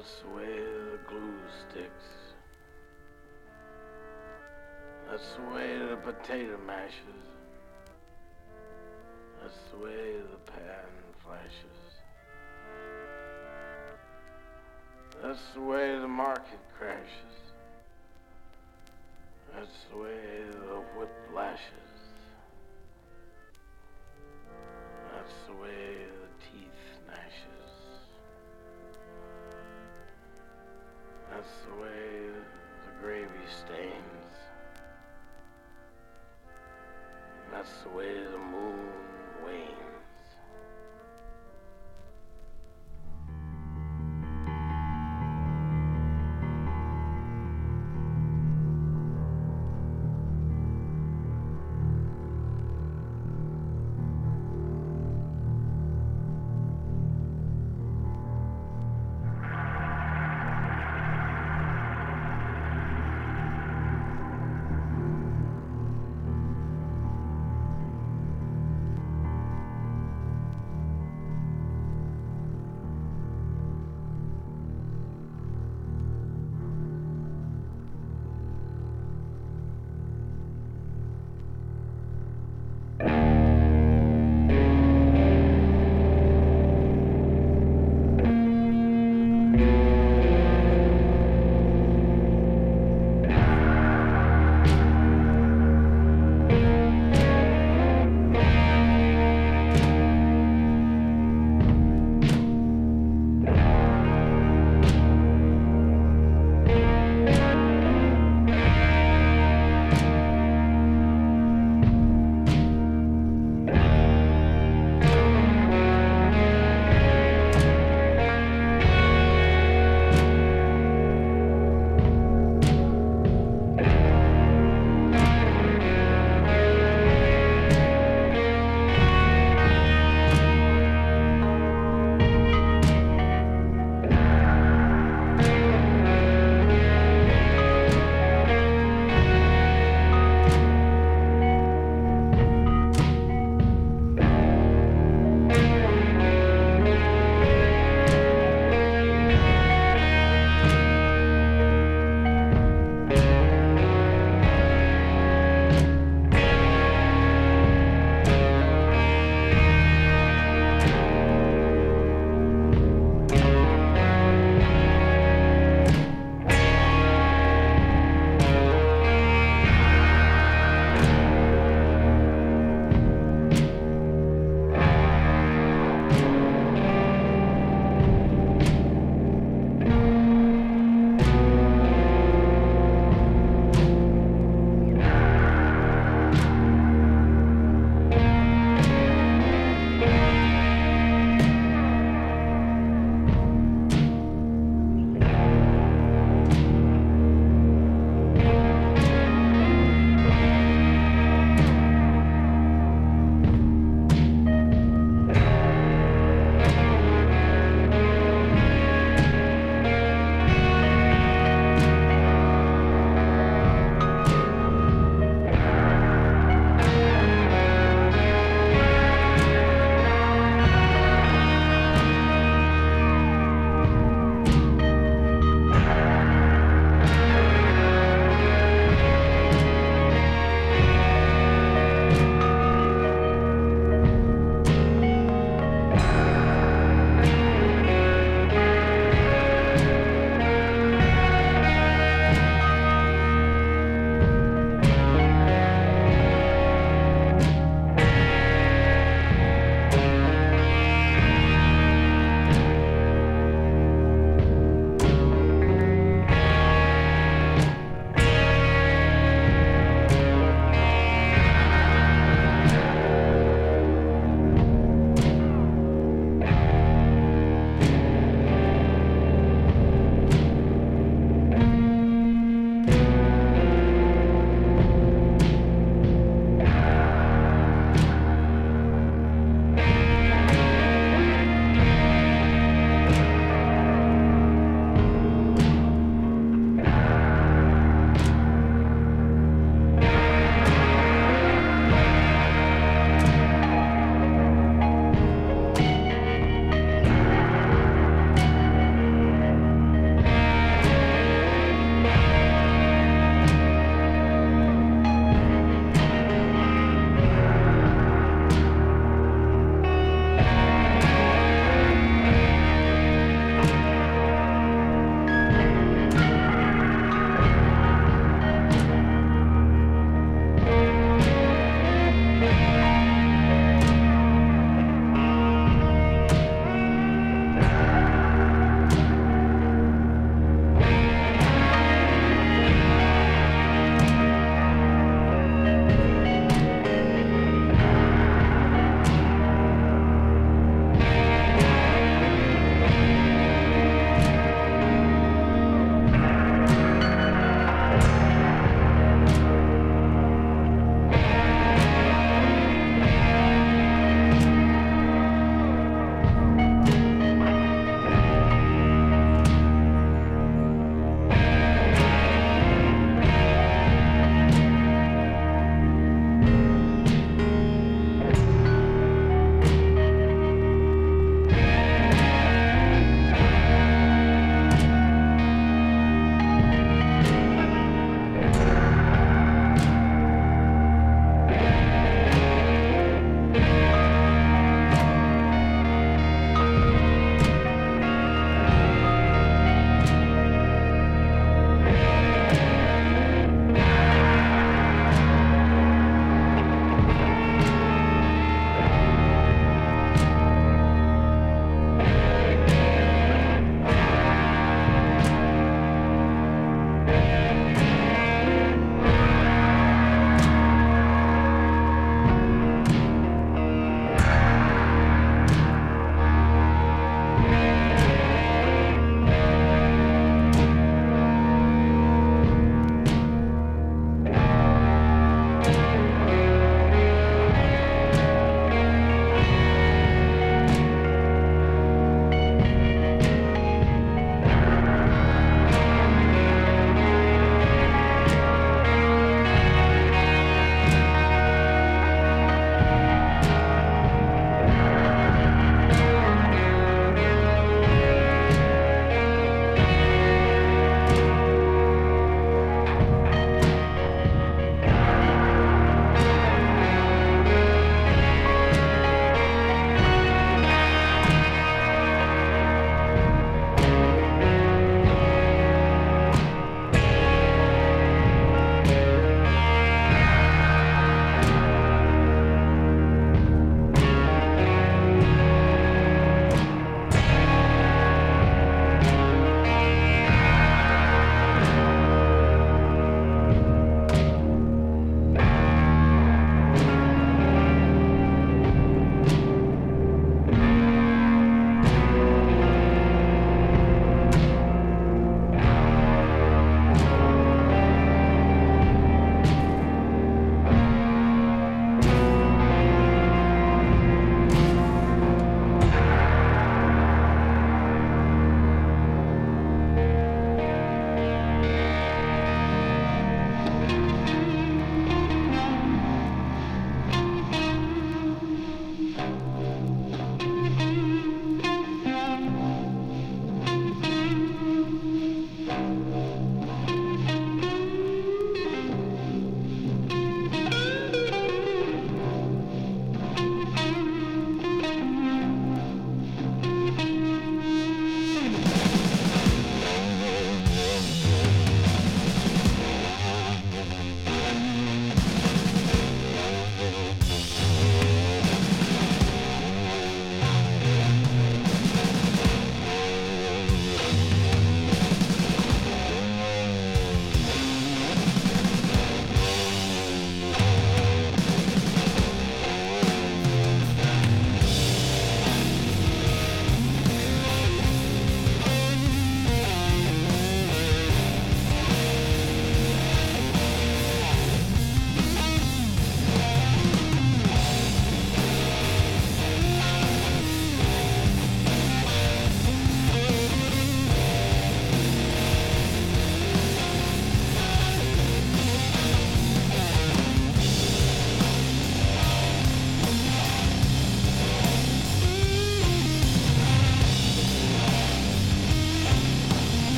That's the way the glue sticks. That's the way the potato mashes. That's the way the pan flashes. That's the way the market crashes.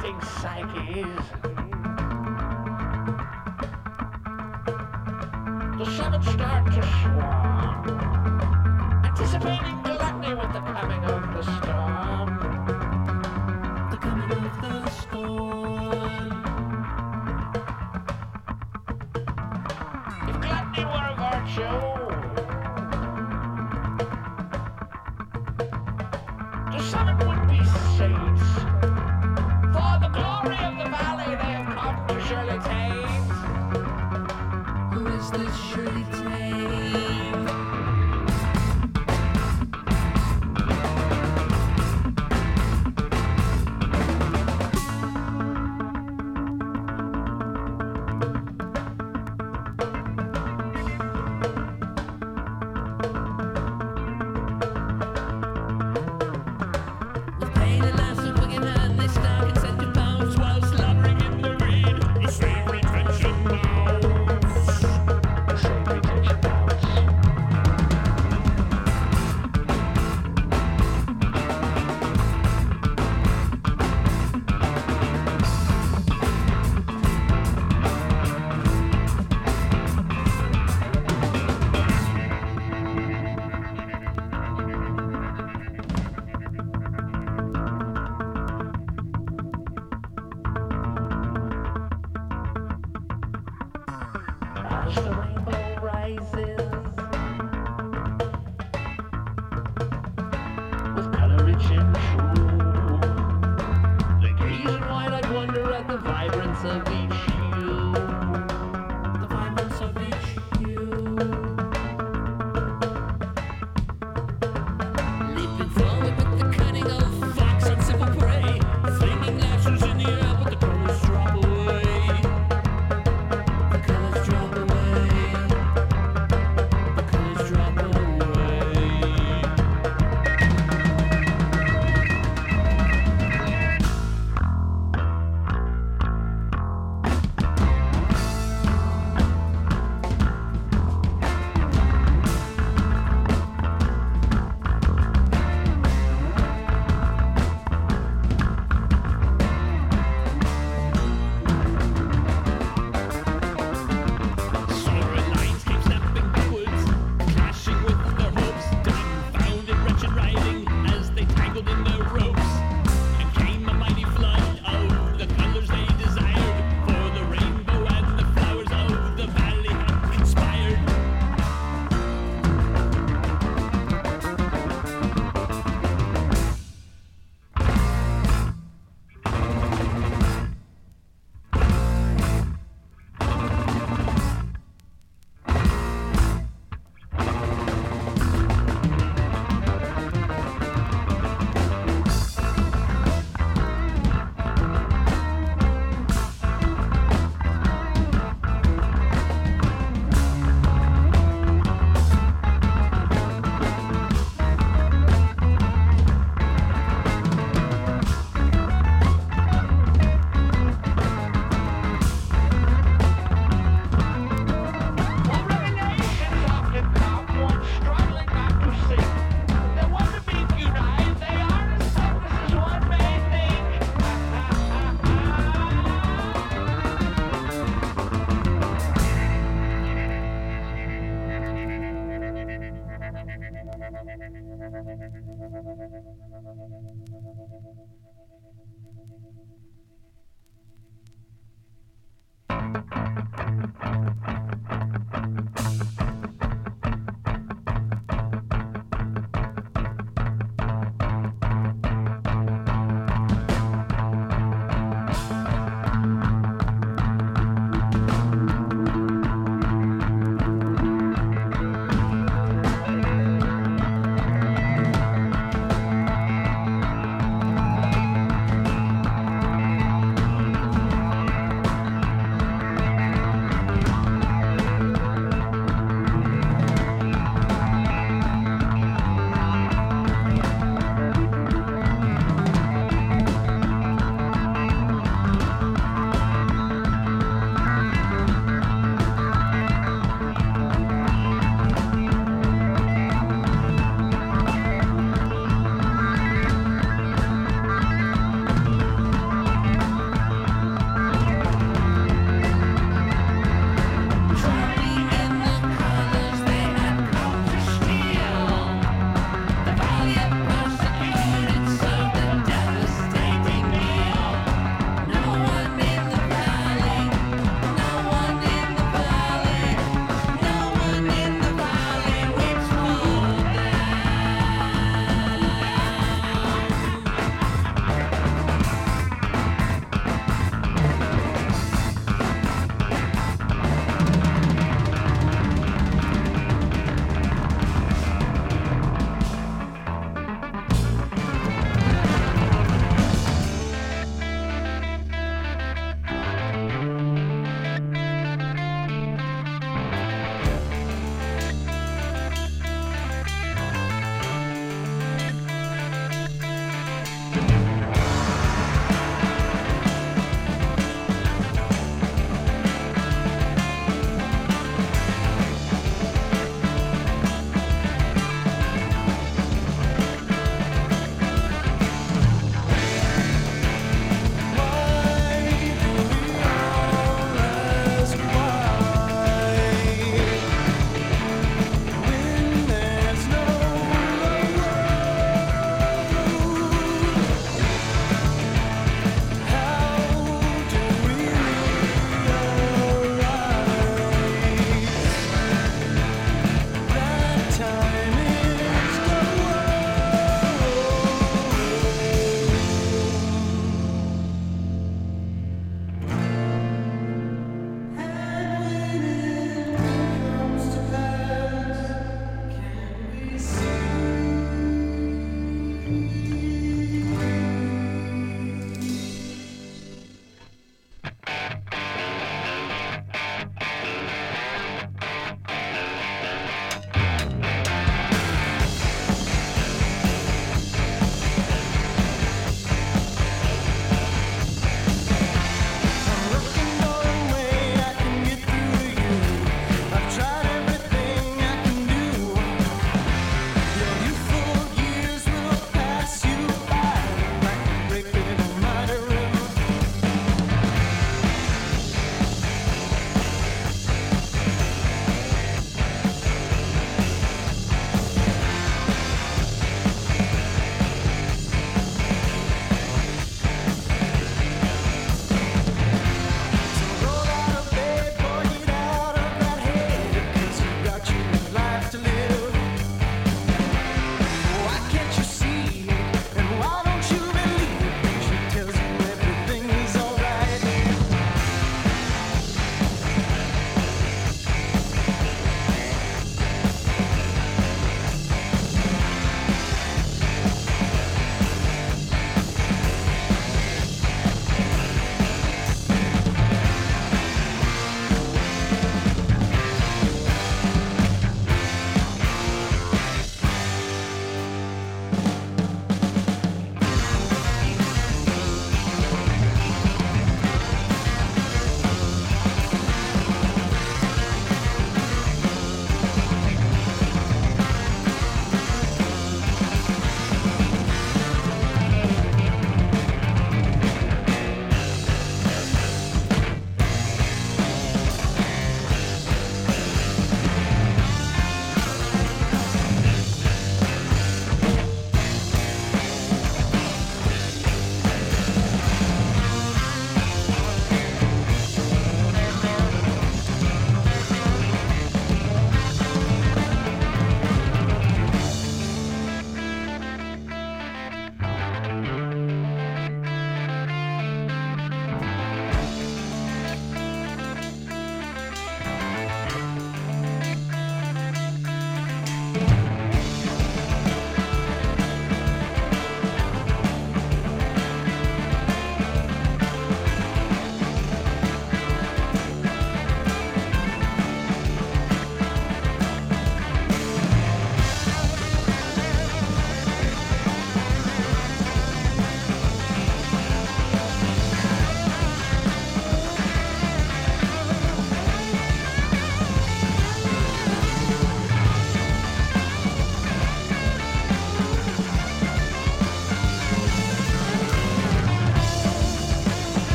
Fighting psyches.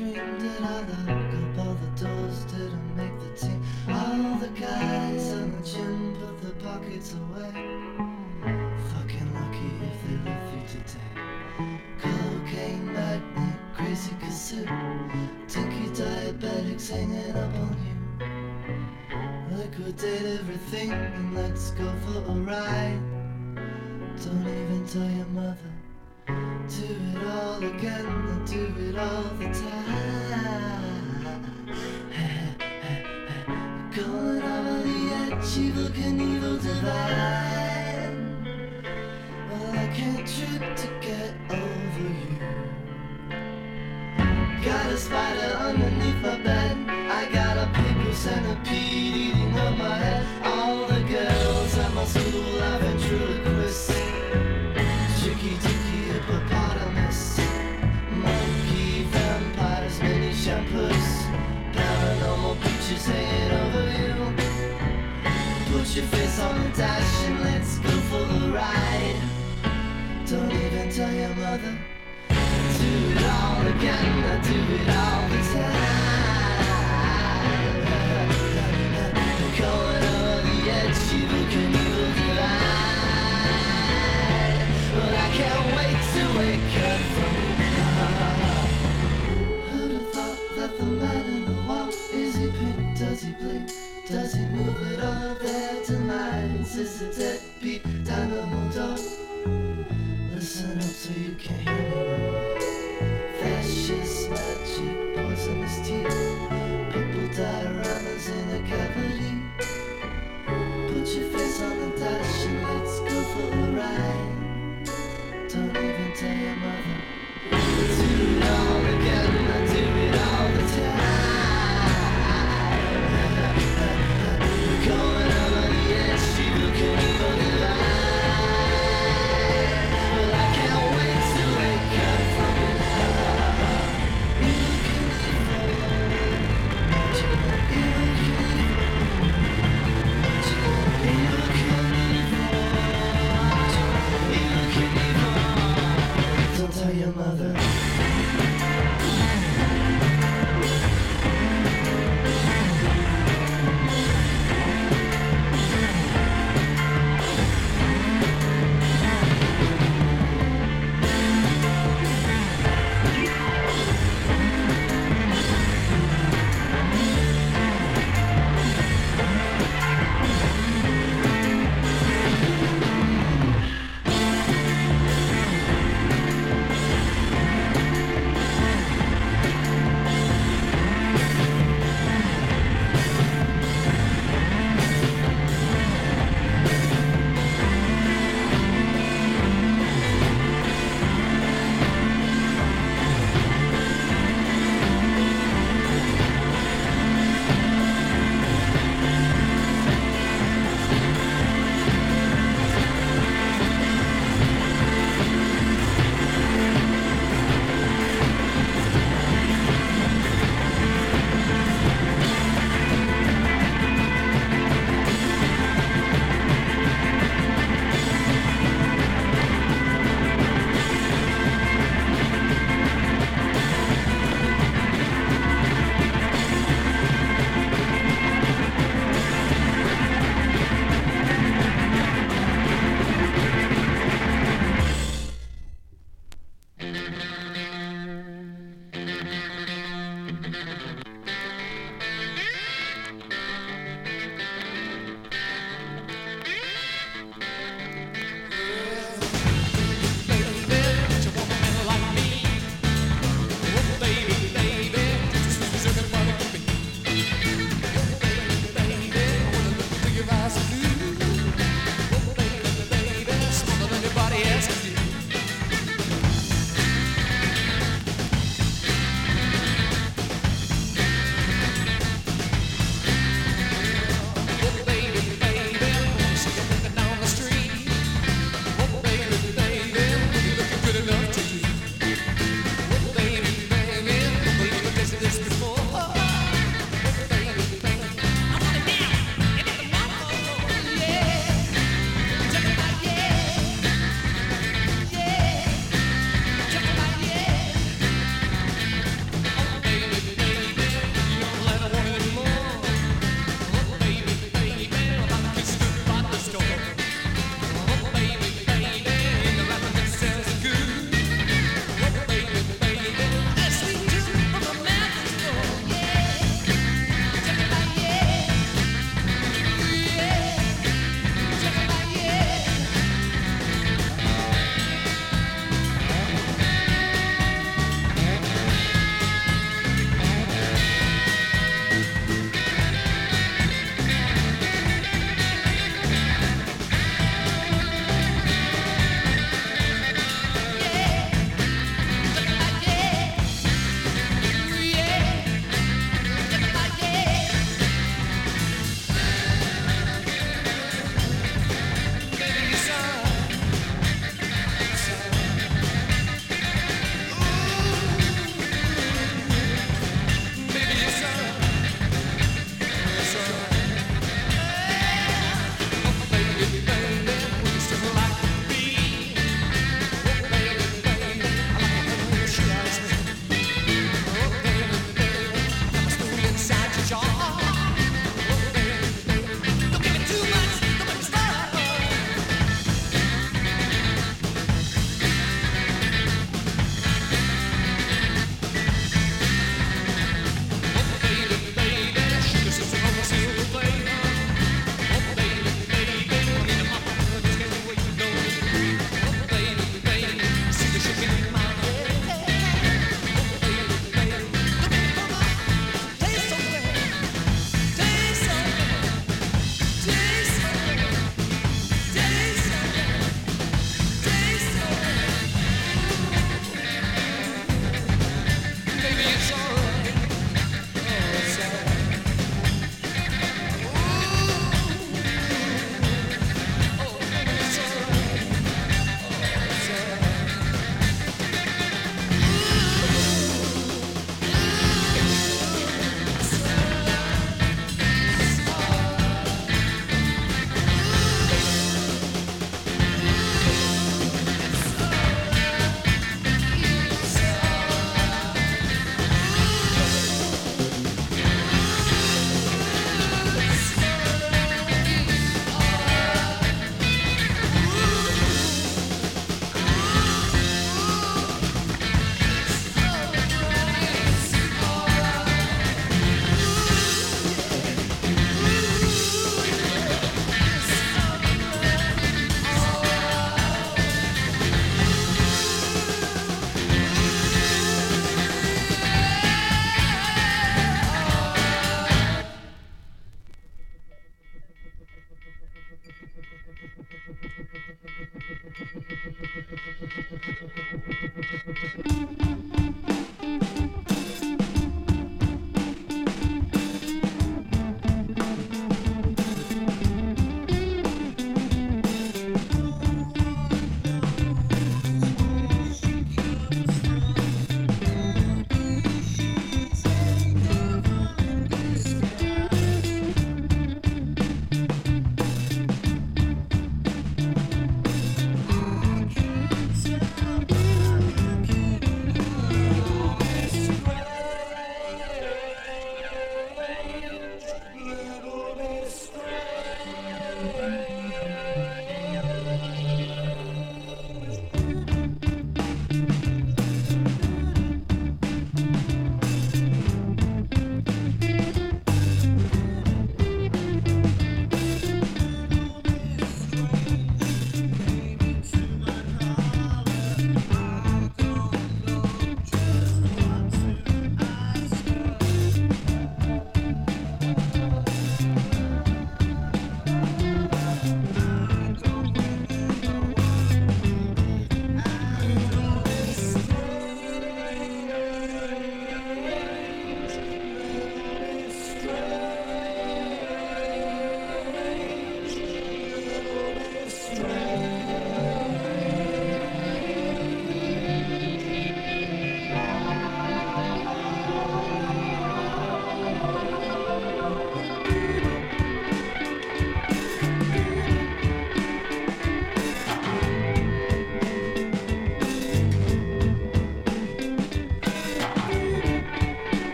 Aerial dream.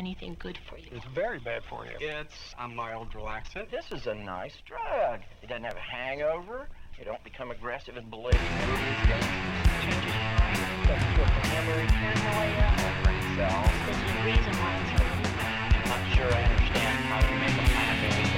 Anything good for you. It's very bad for you. It's a mild relaxant. This is a nice drug. It doesn't have a hangover. You don't become aggressive and belligerent. It changes your doesn't put the memory paranoia or brain cells. This is the reason why it's so I'm not sure I understand how you make a plan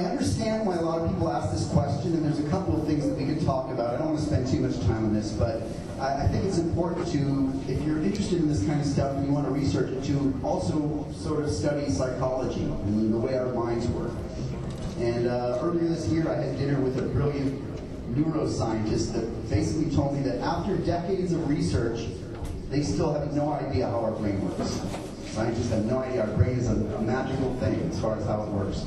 I understand why a lot of people ask this question, and there's a couple of things that we could talk about. I don't want to spend too much time on this, but I, I think it's important to, if you're interested in this kind of stuff and you want to research it, to also sort of study psychology and the way our minds work. And uh, earlier this year, I had dinner with a brilliant neuroscientist that basically told me that after decades of research, they still have no idea how our brain works. Scientists have no idea. Our brain is a, a magical thing as far as how it works.